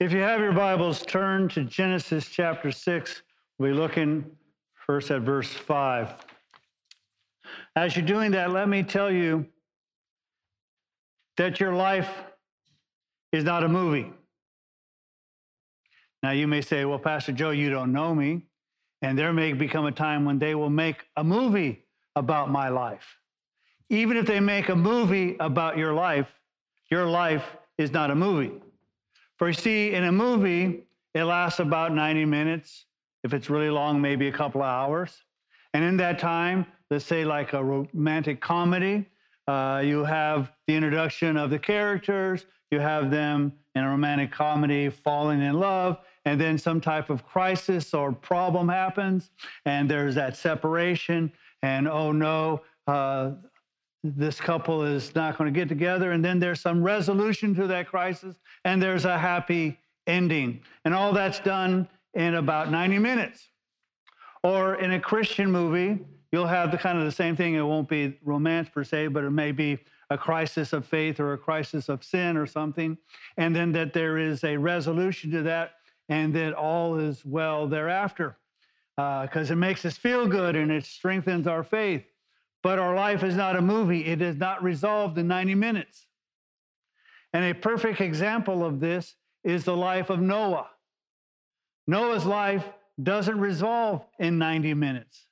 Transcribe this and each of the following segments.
If you have your Bibles, turn to Genesis chapter 6. We'll be looking first at verse 5. As you're doing that, let me tell you that your life is not a movie. Now, you may say, Well, Pastor Joe, you don't know me. And there may become a time when they will make a movie about my life. Even if they make a movie about your life, your life is not a movie. For you see, in a movie, it lasts about 90 minutes. If it's really long, maybe a couple of hours. And in that time, let's say like a romantic comedy, uh, you have the introduction of the characters, you have them in a romantic comedy falling in love, and then some type of crisis or problem happens, and there's that separation, and oh no, uh, this couple is not going to get together, and then there's some resolution to that crisis, and there's a happy ending. And all that's done in about 90 minutes. Or in a Christian movie, you'll have the kind of the same thing. It won't be romance per se, but it may be a crisis of faith or a crisis of sin or something. And then that there is a resolution to that and that all is well thereafter. Because uh, it makes us feel good and it strengthens our faith. But our life is not a movie, it is not resolved in 90 minutes. And a perfect example of this is the life of Noah. Noah's life doesn't resolve in 90 minutes.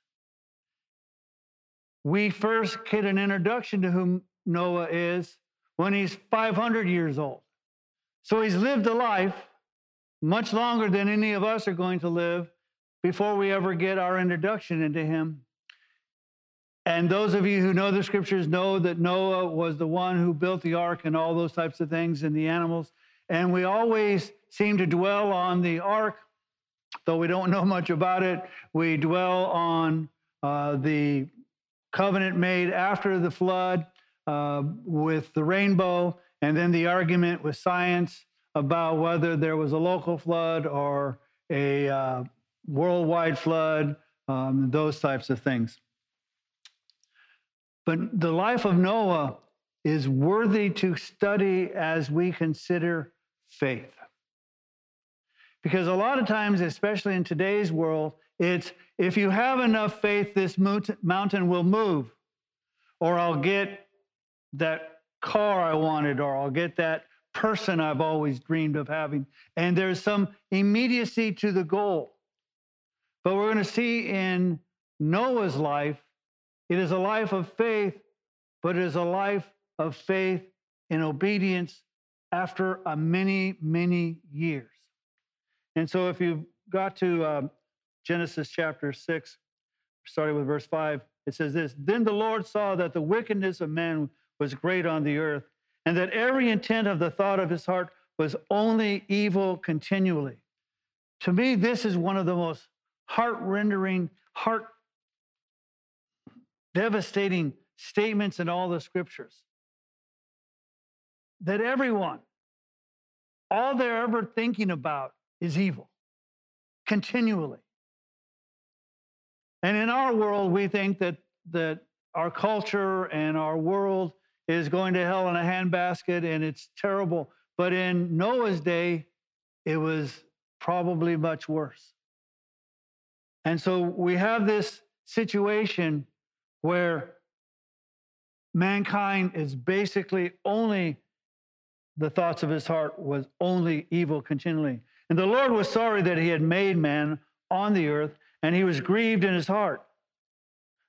We first get an introduction to who Noah is when he's 500 years old. So he's lived a life much longer than any of us are going to live before we ever get our introduction into him. And those of you who know the scriptures know that Noah was the one who built the ark and all those types of things and the animals. And we always seem to dwell on the ark, though we don't know much about it. We dwell on uh, the covenant made after the flood uh, with the rainbow, and then the argument with science about whether there was a local flood or a uh, worldwide flood, um, those types of things. But the life of Noah is worthy to study as we consider faith. Because a lot of times, especially in today's world, it's if you have enough faith, this mountain will move, or I'll get that car I wanted, or I'll get that person I've always dreamed of having. And there's some immediacy to the goal. But we're going to see in Noah's life it is a life of faith, but it is a life of faith in obedience after a many, many years. And so if you've got to uh, Genesis chapter 6, starting with verse 5, it says this Then the Lord saw that the wickedness of man was great on the earth, and that every intent of the thought of his heart was only evil continually. To me, this is one of the most heart rendering, heart devastating statements in all the scriptures. That everyone, all they're ever thinking about is evil continually. And in our world, we think that, that our culture and our world is going to hell in a handbasket and it's terrible. But in Noah's day, it was probably much worse. And so we have this situation where mankind is basically only the thoughts of his heart was only evil continually. And the Lord was sorry that he had made man on the earth, and he was grieved in his heart.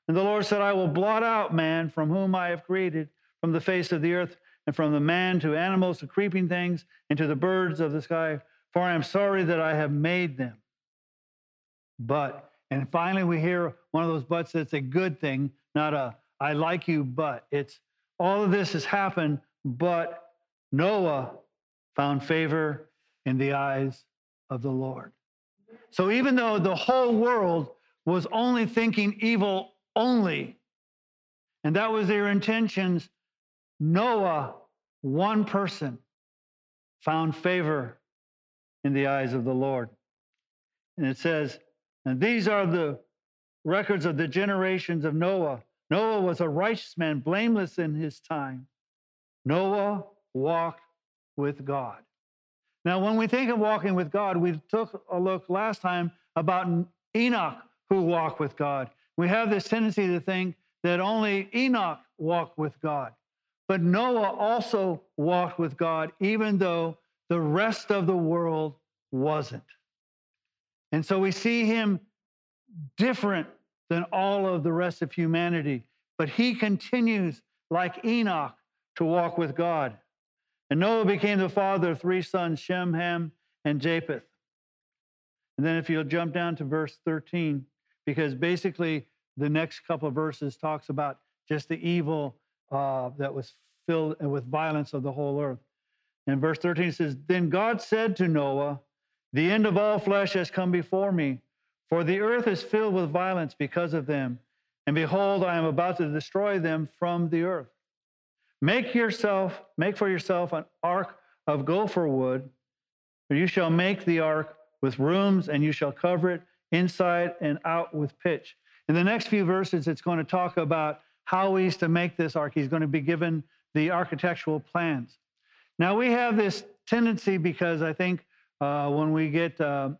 And the Lord said, I will blot out man from whom I have created from the face of the earth, and from the man to animals to creeping things, and to the birds of the sky, for I am sorry that I have made them. But, and finally we hear one of those buts that's a good thing not a I like you, but it's all of this has happened, but Noah found favor in the eyes of the Lord. So even though the whole world was only thinking evil only, and that was their intentions, Noah, one person, found favor in the eyes of the Lord. And it says, and these are the records of the generations of Noah. Noah was a righteous man, blameless in his time. Noah walked with God. Now, when we think of walking with God, we took a look last time about Enoch who walked with God. We have this tendency to think that only Enoch walked with God. But Noah also walked with God, even though the rest of the world wasn't. And so we see him different than all of the rest of humanity. But he continues, like Enoch, to walk with God. And Noah became the father of three sons, Shem, Ham, and Japheth. And then if you'll jump down to verse 13, because basically the next couple of verses talks about just the evil uh, that was filled with violence of the whole earth. And verse 13 says, Then God said to Noah, The end of all flesh has come before me, for the earth is filled with violence because of them. And behold, I am about to destroy them from the earth. Make yourself, make for yourself an ark of gopher wood, for you shall make the ark with rooms, and you shall cover it inside and out with pitch. In the next few verses, it's going to talk about how he's to make this ark. He's going to be given the architectural plans. Now, we have this tendency because I think uh, when we get uh,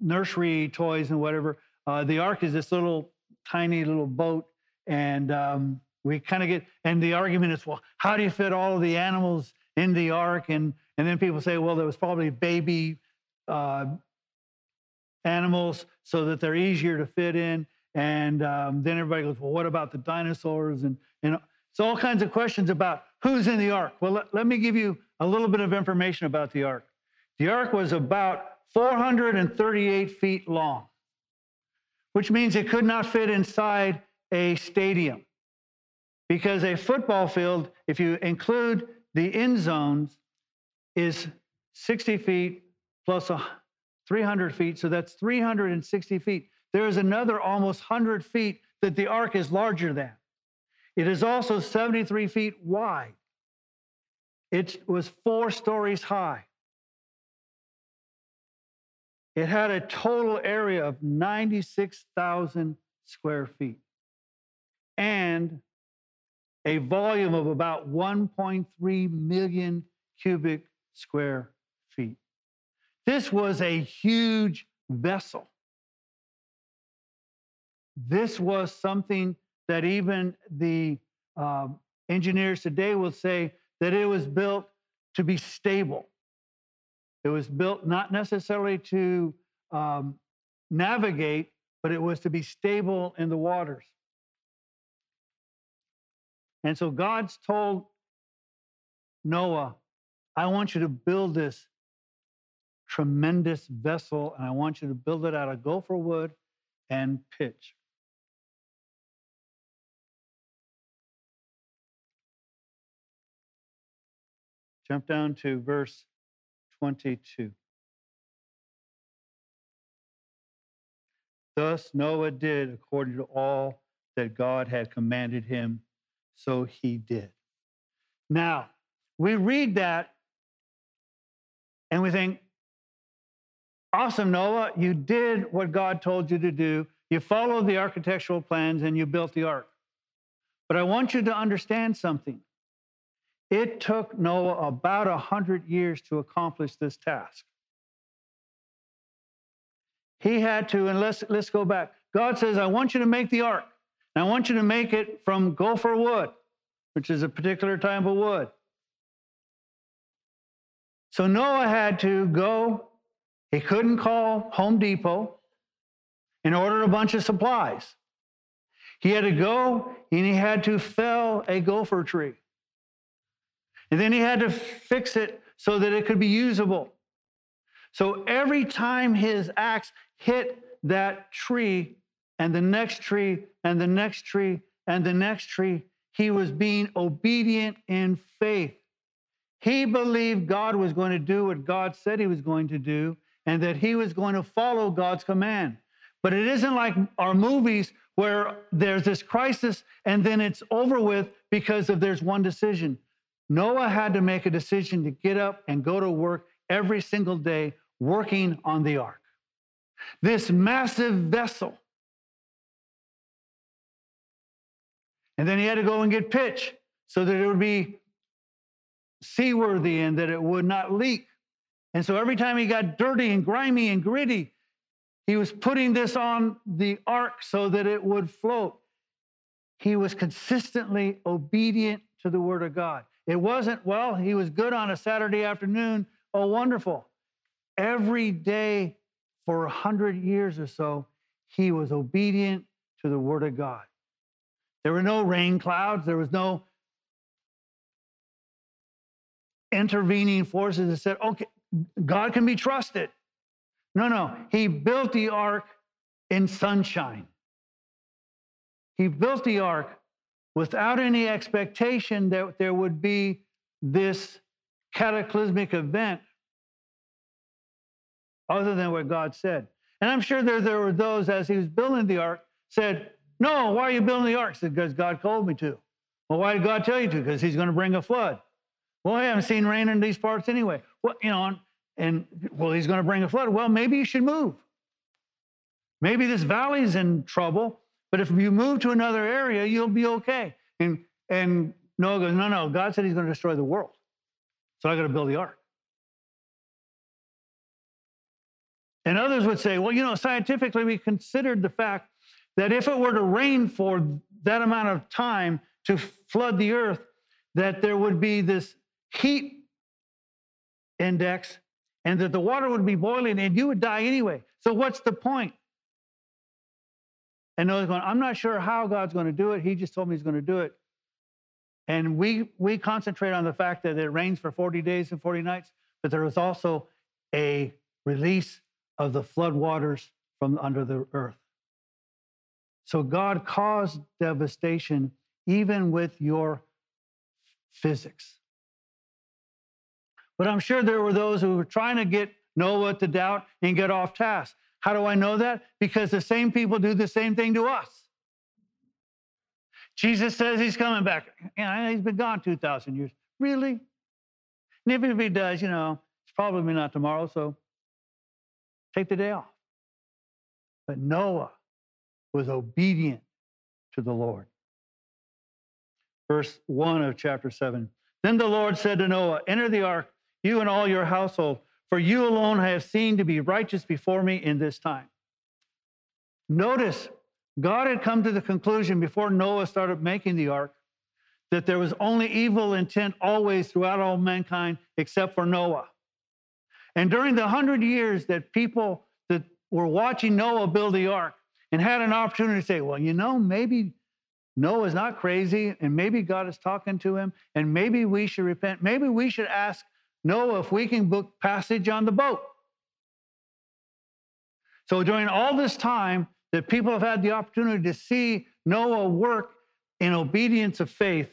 nursery toys and whatever, uh, the ark is this little tiny little boat. And um, we kind of get, and the argument is, well, how do you fit all of the animals in the ark? And, and then people say, well, there was probably baby uh, animals so that they're easier to fit in. And um, then everybody goes, well, what about the dinosaurs? And, and so all kinds of questions about who's in the ark. Well, let, let me give you a little bit of information about the ark. The ark was about 438 feet long, which means it could not fit inside a stadium because a football field, if you include the end zones, is 60 feet 300 feet. So that's 360 feet. There is another almost 100 feet that the ark is larger than. It is also 73 feet wide. It was four stories high. It had a total area of 96,000 square feet and a volume of about 1.3 million cubic square feet. This was a huge vessel. This was something that even the uh, engineers today will say that it was built to be stable. It was built not necessarily to um, navigate, but it was to be stable in the waters. And so God's told Noah, I want you to build this tremendous vessel, and I want you to build it out of gopher wood and pitch. Jump down to verse 22. Thus Noah did according to all that God had commanded him, so he did. Now, we read that and we think, awesome, Noah, you did what God told you to do. You followed the architectural plans and you built the ark. But I want you to understand something. It took Noah about 100 years to accomplish this task. He had to, and let's, let's go back. God says, I want you to make the ark. And I want you to make it from gopher wood, which is a particular type of wood. So Noah had to go, he couldn't call Home Depot and order a bunch of supplies. He had to go and he had to fell a gopher tree. And then he had to fix it so that it could be usable. So every time his axe hit that tree, and the next tree, and the next tree, and the next tree, he was being obedient in faith. He believed God was going to do what God said he was going to do, and that he was going to follow God's command. But it isn't like our movies where there's this crisis and then it's over with because of there's one decision. Noah had to make a decision to get up and go to work every single day working on the ark. This massive vessel. And then he had to go and get pitch so that it would be seaworthy and that it would not leak. And so every time he got dirty and grimy and gritty, he was putting this on the ark so that it would float. He was consistently obedient to the word of God. It wasn't, well, he was good on a Saturday afternoon. Oh, wonderful. Every day for a hundred years or so, he was obedient to the word of God. There were no rain clouds, there was no intervening forces that said, okay, God can be trusted. No, no. He built the ark in sunshine. He built the ark without any expectation that there would be this cataclysmic event other than what God said. And I'm sure there, there were those, as he was building the ark, said, No, why are you building the ark? Said, because God told me to. Well, why did God tell you to? Because he's going to bring a flood. Well, I haven't seen rain in these parts anyway. Well, you know, and, and well, he's going to bring a flood. Well, maybe you should move. Maybe this valley's in trouble, but if you move to another area, you'll be okay. And and Noah goes, no, no, God said he's going to destroy the world. So I got to build the ark. And others would say, well, you know, scientifically, we considered the fact that if it were to rain for that amount of time to flood the earth, that there would be this heat index and that the water would be boiling and you would die anyway. So what's the point? And Noah's going, I'm not sure how God's going to do it. He just told me he's going to do it. And we we concentrate on the fact that it rains for 40 days and 40 nights, but there was also a release of the flood waters from under the earth. So God caused devastation even with your physics. But I'm sure there were those who were trying to get Noah to doubt and get off task. How do I know that? Because the same people do the same thing to us. Jesus says he's coming back. Know, he's been gone 2,000 years. Really? And even if he does, you know, it's probably not tomorrow, so take the day off. But Noah was obedient to the Lord. Verse 1 of chapter 7. Then the Lord said to Noah, Enter the ark you and all your household, for you alone I have seen to be righteous before me in this time. Notice, God had come to the conclusion before Noah started making the ark that there was only evil intent always throughout all mankind except for Noah. And during the hundred years that people that were watching Noah build the ark and had an opportunity to say, well, you know, maybe Noah's not crazy, and maybe God is talking to him, and maybe we should repent. Maybe we should ask Noah if we can book passage on the boat. So during all this time that people have had the opportunity to see Noah work in obedience of faith,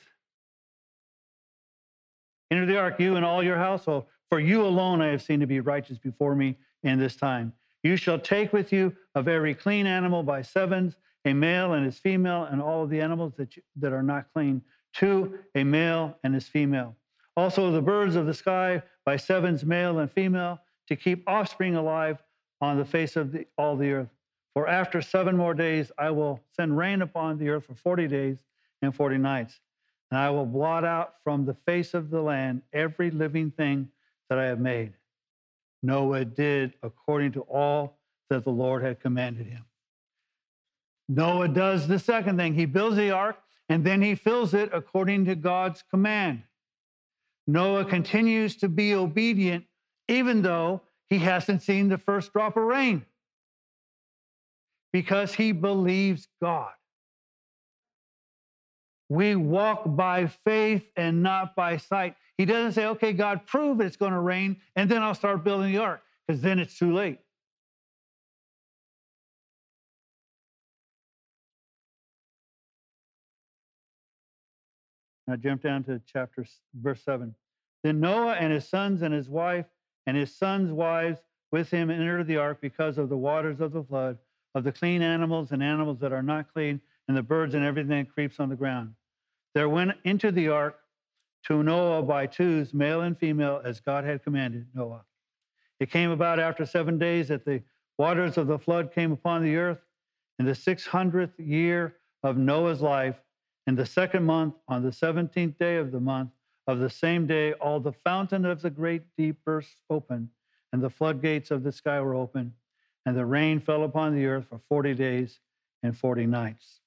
enter the ark, you and all your household, for you alone I have seen to be righteous before me in this time. You shall take with you of every clean animal by sevens, a male and his female, and all of the animals that, you, that are not clean, two, a male and his female also, the birds of the sky by sevens, male and female, to keep offspring alive on the face of the, all the earth. For after seven more days, I will send rain upon the earth for 40 days and 40 nights. And I will blot out from the face of the land every living thing that I have made. Noah did according to all that the Lord had commanded him. Noah does the second thing. He builds the ark and then he fills it according to God's command. Noah continues to be obedient, even though he hasn't seen the first drop of rain, because he believes God. We walk by faith and not by sight. He doesn't say, okay, God, prove it's going to rain, and then I'll start building the ark, because then it's too late. Now jump down to chapter verse 7. Then Noah and his sons and his wife and his sons' wives with him entered the ark because of the waters of the flood, of the clean animals and animals that are not clean, and the birds and everything that creeps on the ground. There went into the ark to Noah by twos, male and female, as God had commanded Noah. It came about after seven days that the waters of the flood came upon the earth in the 600th year of Noah's life in the second month, on the 17th day of the month, of the same day, all the fountain of the great deep burst open, and the floodgates of the sky were opened, and the rain fell upon the earth for 40 days and 40 nights.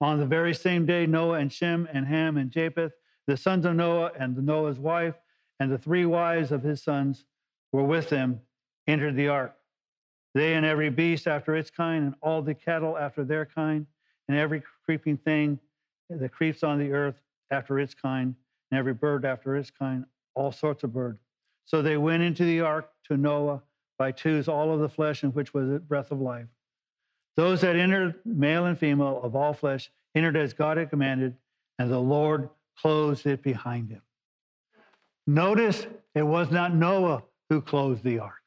On the very same day, Noah and Shem and Ham and Japheth, the sons of Noah and Noah's wife, and the three wives of his sons were with him, entered the ark. They and every beast after its kind, and all the cattle after their kind, and every creeping thing that creeps on the earth after its kind, and every bird after its kind, all sorts of birds. So they went into the ark to Noah by twos, all of the flesh in which was the breath of life. Those that entered, male and female of all flesh, entered as God had commanded, and the Lord closed it behind him. Notice it was not Noah who closed the ark.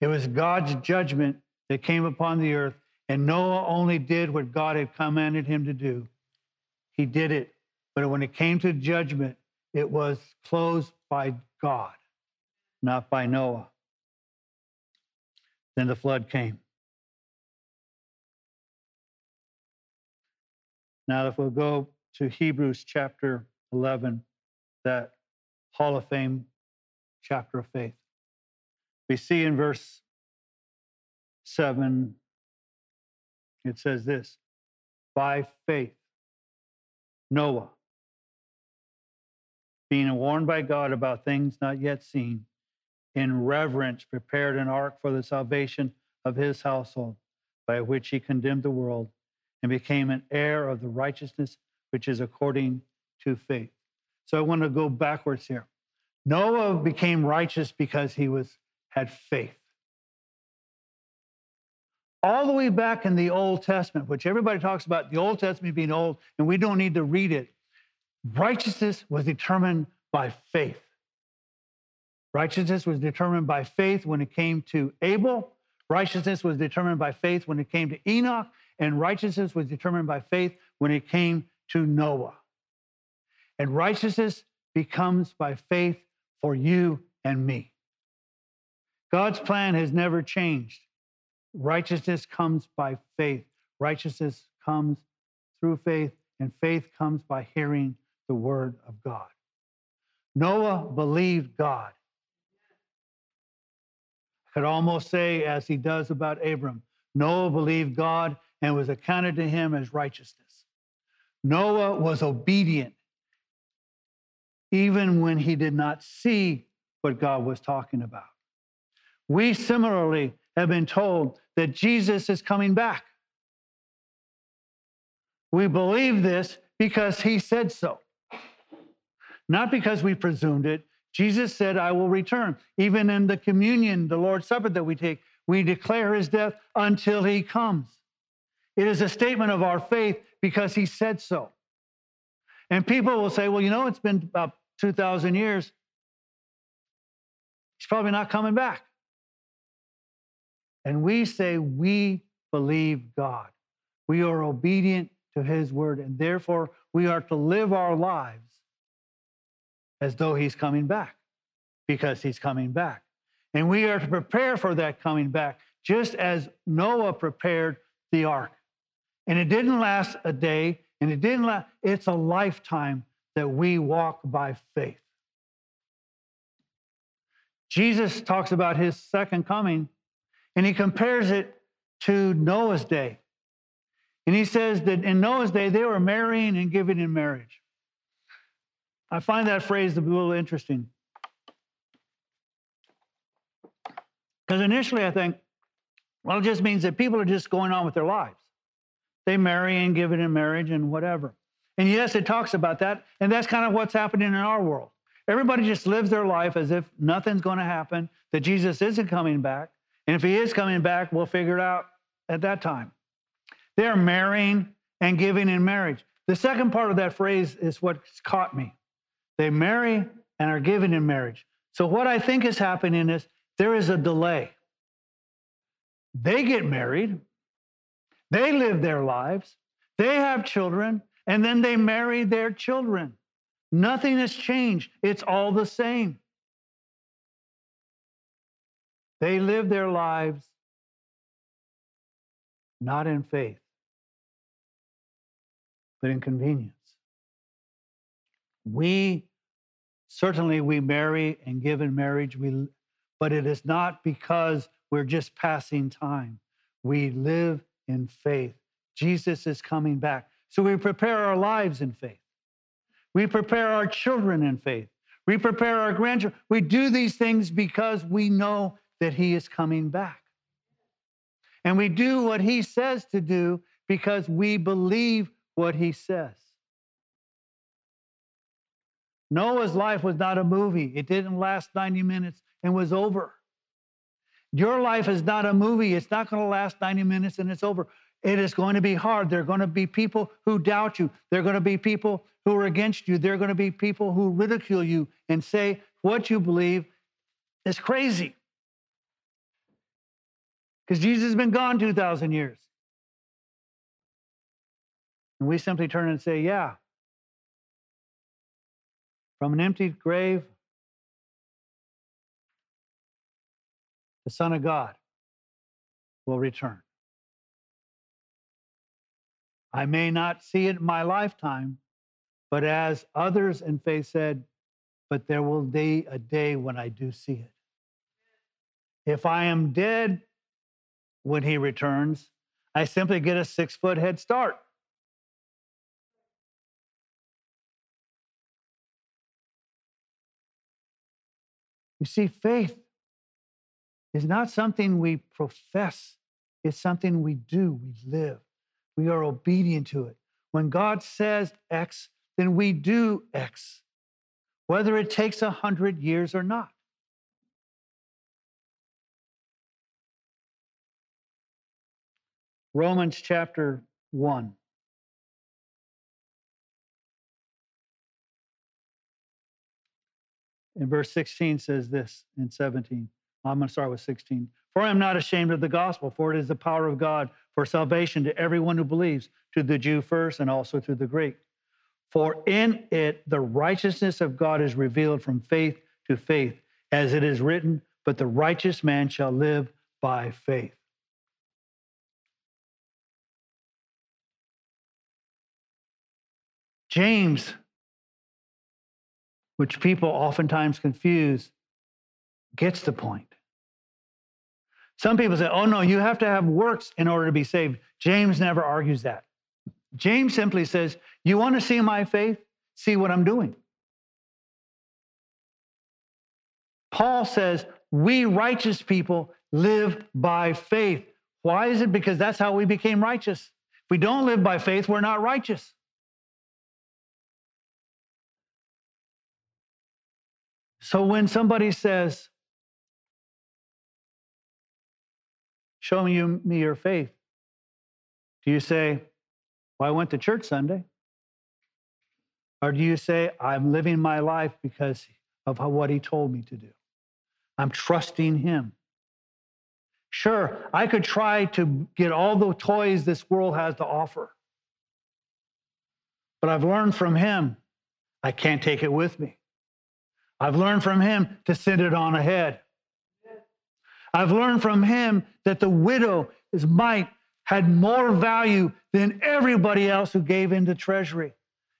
It was God's judgment that came upon the earth, and Noah only did what God had commanded him to do. He did it. But when it came to judgment, it was closed by God, not by Noah. Then the flood came. Now, if we'll go to Hebrews chapter 11, that Hall of Fame chapter of faith, we see in verse 7, it says this by faith, Noah, being warned by God about things not yet seen, in reverence prepared an ark for the salvation of his household, by which he condemned the world and became an heir of the righteousness which is according to faith. So I want to go backwards here. Noah became righteous because he was had faith. All the way back in the Old Testament, which everybody talks about the Old Testament being old, and we don't need to read it. Righteousness was determined by faith. Righteousness was determined by faith when it came to Abel. Righteousness was determined by faith when it came to Enoch and righteousness was determined by faith when it came to Noah. And righteousness becomes by faith for you and me. God's plan has never changed. Righteousness comes by faith. Righteousness comes through faith, and faith comes by hearing the word of God. Noah believed God. I could almost say, as he does about Abram, Noah believed God and was accounted to him as righteousness. Noah was obedient even when he did not see what God was talking about. We similarly have been told that Jesus is coming back. We believe this because he said so, not because we presumed it. Jesus said, I will return. Even in the communion, the Lord's Supper that we take, we declare his death until he comes. It is a statement of our faith because he said so. And people will say, well, you know, it's been about 2,000 years. He's probably not coming back. And we say, we believe God. We are obedient to his word, and therefore we are to live our lives as though he's coming back because he's coming back. And we are to prepare for that coming back, just as Noah prepared the ark. And it didn't last a day, and it didn't last, it's a lifetime that we walk by faith. Jesus talks about his second coming, and he compares it to Noah's day. And he says that in Noah's day, they were marrying and giving in marriage. I find that phrase a little interesting. Because initially I think, well, it just means that people are just going on with their lives. They marry and give it in marriage and whatever. And yes, it talks about that. And that's kind of what's happening in our world. Everybody just lives their life as if nothing's going to happen, that Jesus isn't coming back. And if he is coming back, we'll figure it out at that time. They're marrying and giving in marriage. The second part of that phrase is what's caught me. They marry and are given in marriage. So, what I think is happening is there is a delay. They get married, they live their lives, they have children, and then they marry their children. Nothing has changed, it's all the same. They live their lives not in faith, but in convenience. We Certainly, we marry and give in marriage, we, but it is not because we're just passing time. We live in faith. Jesus is coming back. So we prepare our lives in faith. We prepare our children in faith. We prepare our grandchildren. We do these things because we know that He is coming back. And we do what He says to do because we believe what He says. Noah's life was not a movie, it didn't last 90 minutes and was over. Your life is not a movie, it's not going to last 90 minutes and it's over. It is going to be hard. There are going to be people who doubt you. There are going to be people who are against you. There are going to be people who ridicule you and say what you believe is crazy. Because Jesus has been gone 2,000 years. And we simply turn and say, yeah. From an empty grave, the Son of God will return. I may not see it in my lifetime, but as others in faith said, but there will be a day when I do see it. If I am dead when he returns, I simply get a six foot head start. You see, faith is not something we profess, it's something we do, we live. We are obedient to it. When God says X, then we do X, whether it takes a hundred years or not. Romans chapter 1. In verse 16 says this in 17. I'm going to start with 16. For I am not ashamed of the gospel, for it is the power of God for salvation to everyone who believes, to the Jew first and also to the Greek. For in it the righteousness of God is revealed from faith to faith, as it is written, but the righteous man shall live by faith. James, which people oftentimes confuse, gets the point. Some people say, oh no, you have to have works in order to be saved. James never argues that. James simply says, You want to see my faith? See what I'm doing. Paul says, We righteous people live by faith. Why is it? Because that's how we became righteous. If we don't live by faith, we're not righteous. So when somebody says, Show me, me your faith. Do you say, Well, I went to church Sunday? Or do you say, I'm living my life because of what he told me to do? I'm trusting him. Sure, I could try to get all the toys this world has to offer. But I've learned from him, I can't take it with me. I've learned from him to send it on ahead. I've learned from him that the widow, his mite, had more value than everybody else who gave into treasury.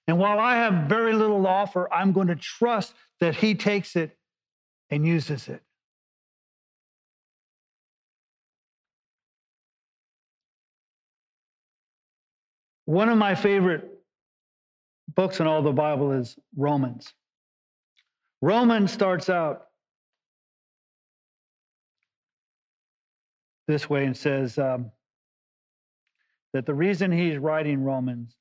And while I have very little to offer, I'm going to trust that he takes it and uses it. One of my favorite books in all the Bible is Romans. Romans starts out this way and says um, that the reason he's writing Romans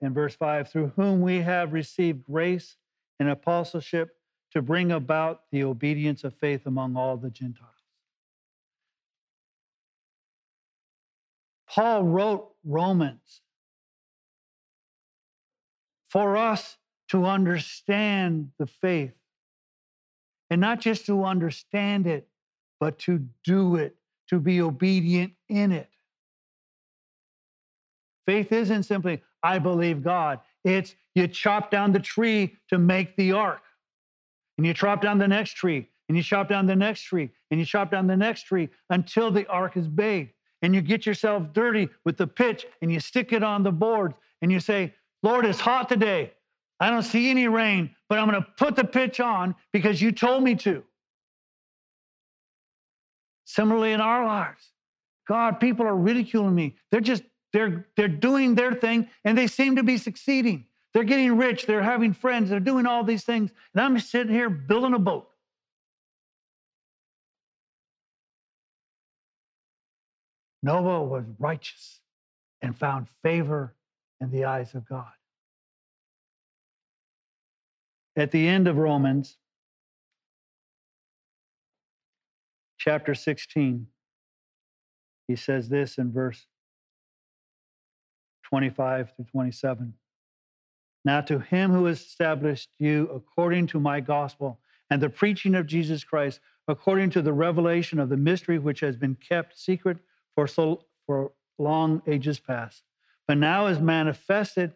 in verse 5 through whom we have received grace and apostleship to bring about the obedience of faith among all the Gentiles. Paul wrote Romans for us to understand the faith and not just to understand it, but to do it, to be obedient in it. Faith isn't simply, I believe God. It's you chop down the tree to make the ark. And you chop down the next tree, and you chop down the next tree, and you chop down the next tree until the ark is made. And you get yourself dirty with the pitch and you stick it on the boards and you say, Lord, it's hot today. I don't see any rain, but I'm going to put the pitch on because you told me to. Similarly, in our lives, God, people are ridiculing me. They're just, they're, they're doing their thing and they seem to be succeeding. They're getting rich. They're having friends. They're doing all these things. And I'm sitting here building a boat. Noah was righteous and found favor in the eyes of God. At the end of Romans, chapter 16, he says this in verse 25 through 27. Now, to him who established you according to my gospel and the preaching of Jesus Christ, according to the revelation of the mystery which has been kept secret for so for long ages past, but now is manifested,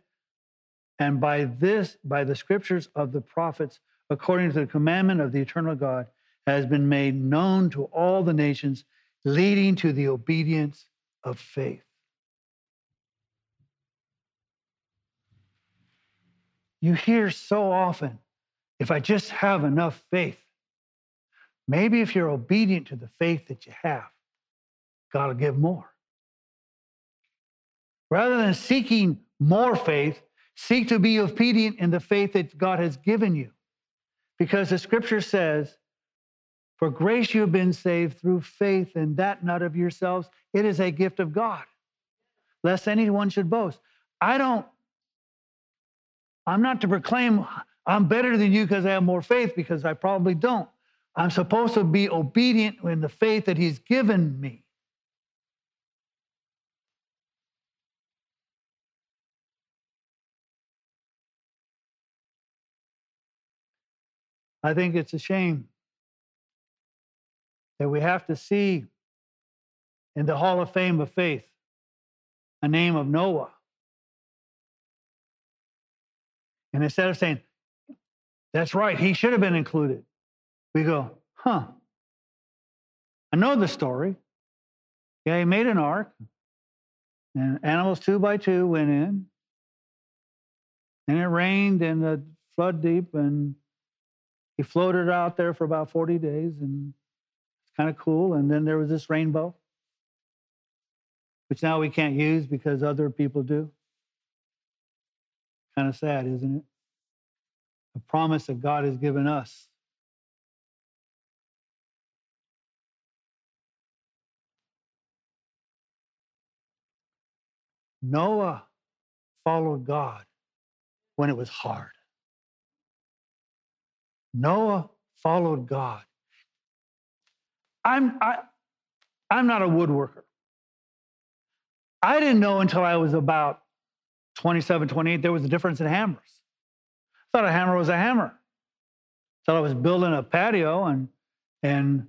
and by this, by the scriptures of the prophets, according to the commandment of the eternal God, has been made known to all the nations, leading to the obedience of faith. You hear so often, if I just have enough faith, maybe if you're obedient to the faith that you have, God will give more. Rather than seeking more faith, seek to be obedient in the faith that God has given you. Because the scripture says, For grace you have been saved through faith, and that not of yourselves. It is a gift of God, lest anyone should boast. I don't, I'm not to proclaim I'm better than you because I have more faith, because I probably don't. I'm supposed to be obedient in the faith that He's given me. I think it's a shame that we have to see in the Hall of Fame of Faith a name of Noah. And instead of saying, that's right, he should have been included, we go, huh, I know the story. Yeah, he made an ark, and animals two by two went in, and it rained and the flood deep, and he floated out there for about 40 days and it's kind of cool. And then there was this rainbow, which now we can't use because other people do. Kind of sad, isn't it? A promise that God has given us. Noah followed God when it was hard. Noah followed God. I'm, I, I'm not a woodworker. I didn't know until I was about 27, 28, there was a difference in hammers. I thought a hammer was a hammer. So I was building a patio and, and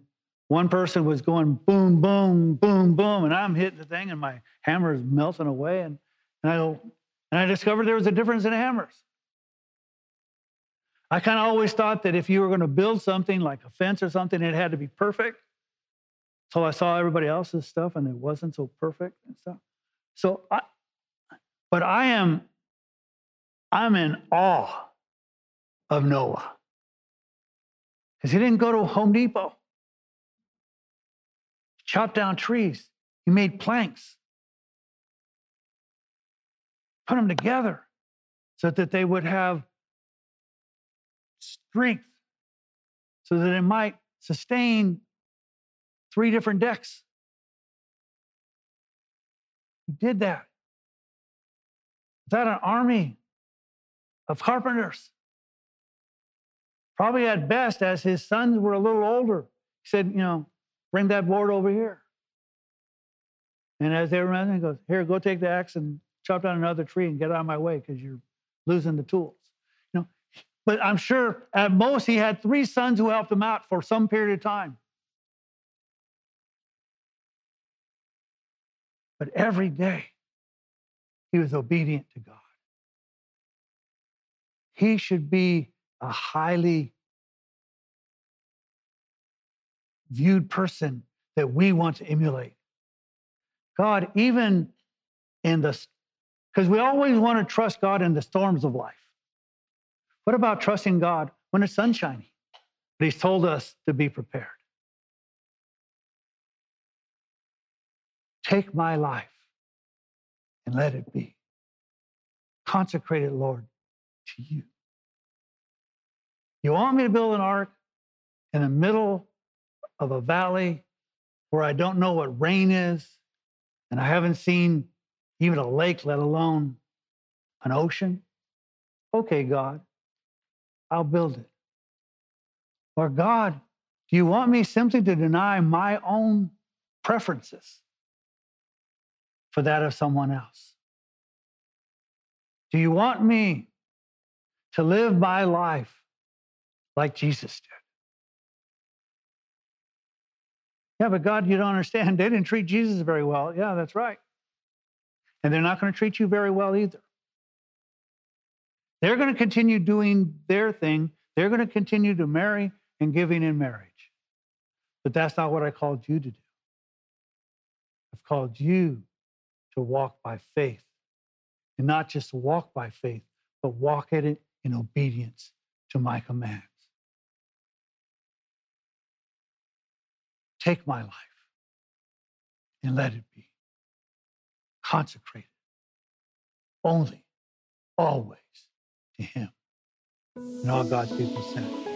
one person was going boom, boom, boom, boom, and I'm hitting the thing and my hammer is melting away. And, and I and I discovered there was a difference in hammers. I kind of always thought that if you were going to build something like a fence or something, it had to be perfect. So I saw everybody else's stuff and it wasn't so perfect and stuff. So I, but I am, I'm in awe of Noah because he didn't go to Home Depot, chop down trees. He made planks, put them together so that they would have strength so that it might sustain three different decks. He did that. Without an army of carpenters. Probably at best, as his sons were a little older, he said, you know, bring that board over here. And as they were running, he goes, here, go take the axe and chop down another tree and get out of my way because you're losing the tools. But I'm sure at most he had three sons who helped him out for some period of time. But every day he was obedient to God. He should be a highly viewed person that we want to emulate. God, even in the Because we always want to trust God in the storms of life. What about trusting God when it's sunshiny? But He's told us to be prepared. Take my life and let it be. Consecrate it, Lord, to you. You want me to build an ark in the middle of a valley where I don't know what rain is, and I haven't seen even a lake, let alone an ocean? Okay, God, I'll build it. Or, God, do you want me simply to deny my own preferences for that of someone else? Do you want me to live my life like Jesus did? Yeah, but God, you don't understand. They didn't treat Jesus very well. Yeah, that's right. And they're not going to treat you very well either. They're going to continue doing their thing. They're going to continue to marry and giving in marriage. But that's not what I called you to do. I've called you to walk by faith. And not just walk by faith, but walk at it in obedience to my commands. Take my life and let it be consecrated only, always Him. And all God's people said.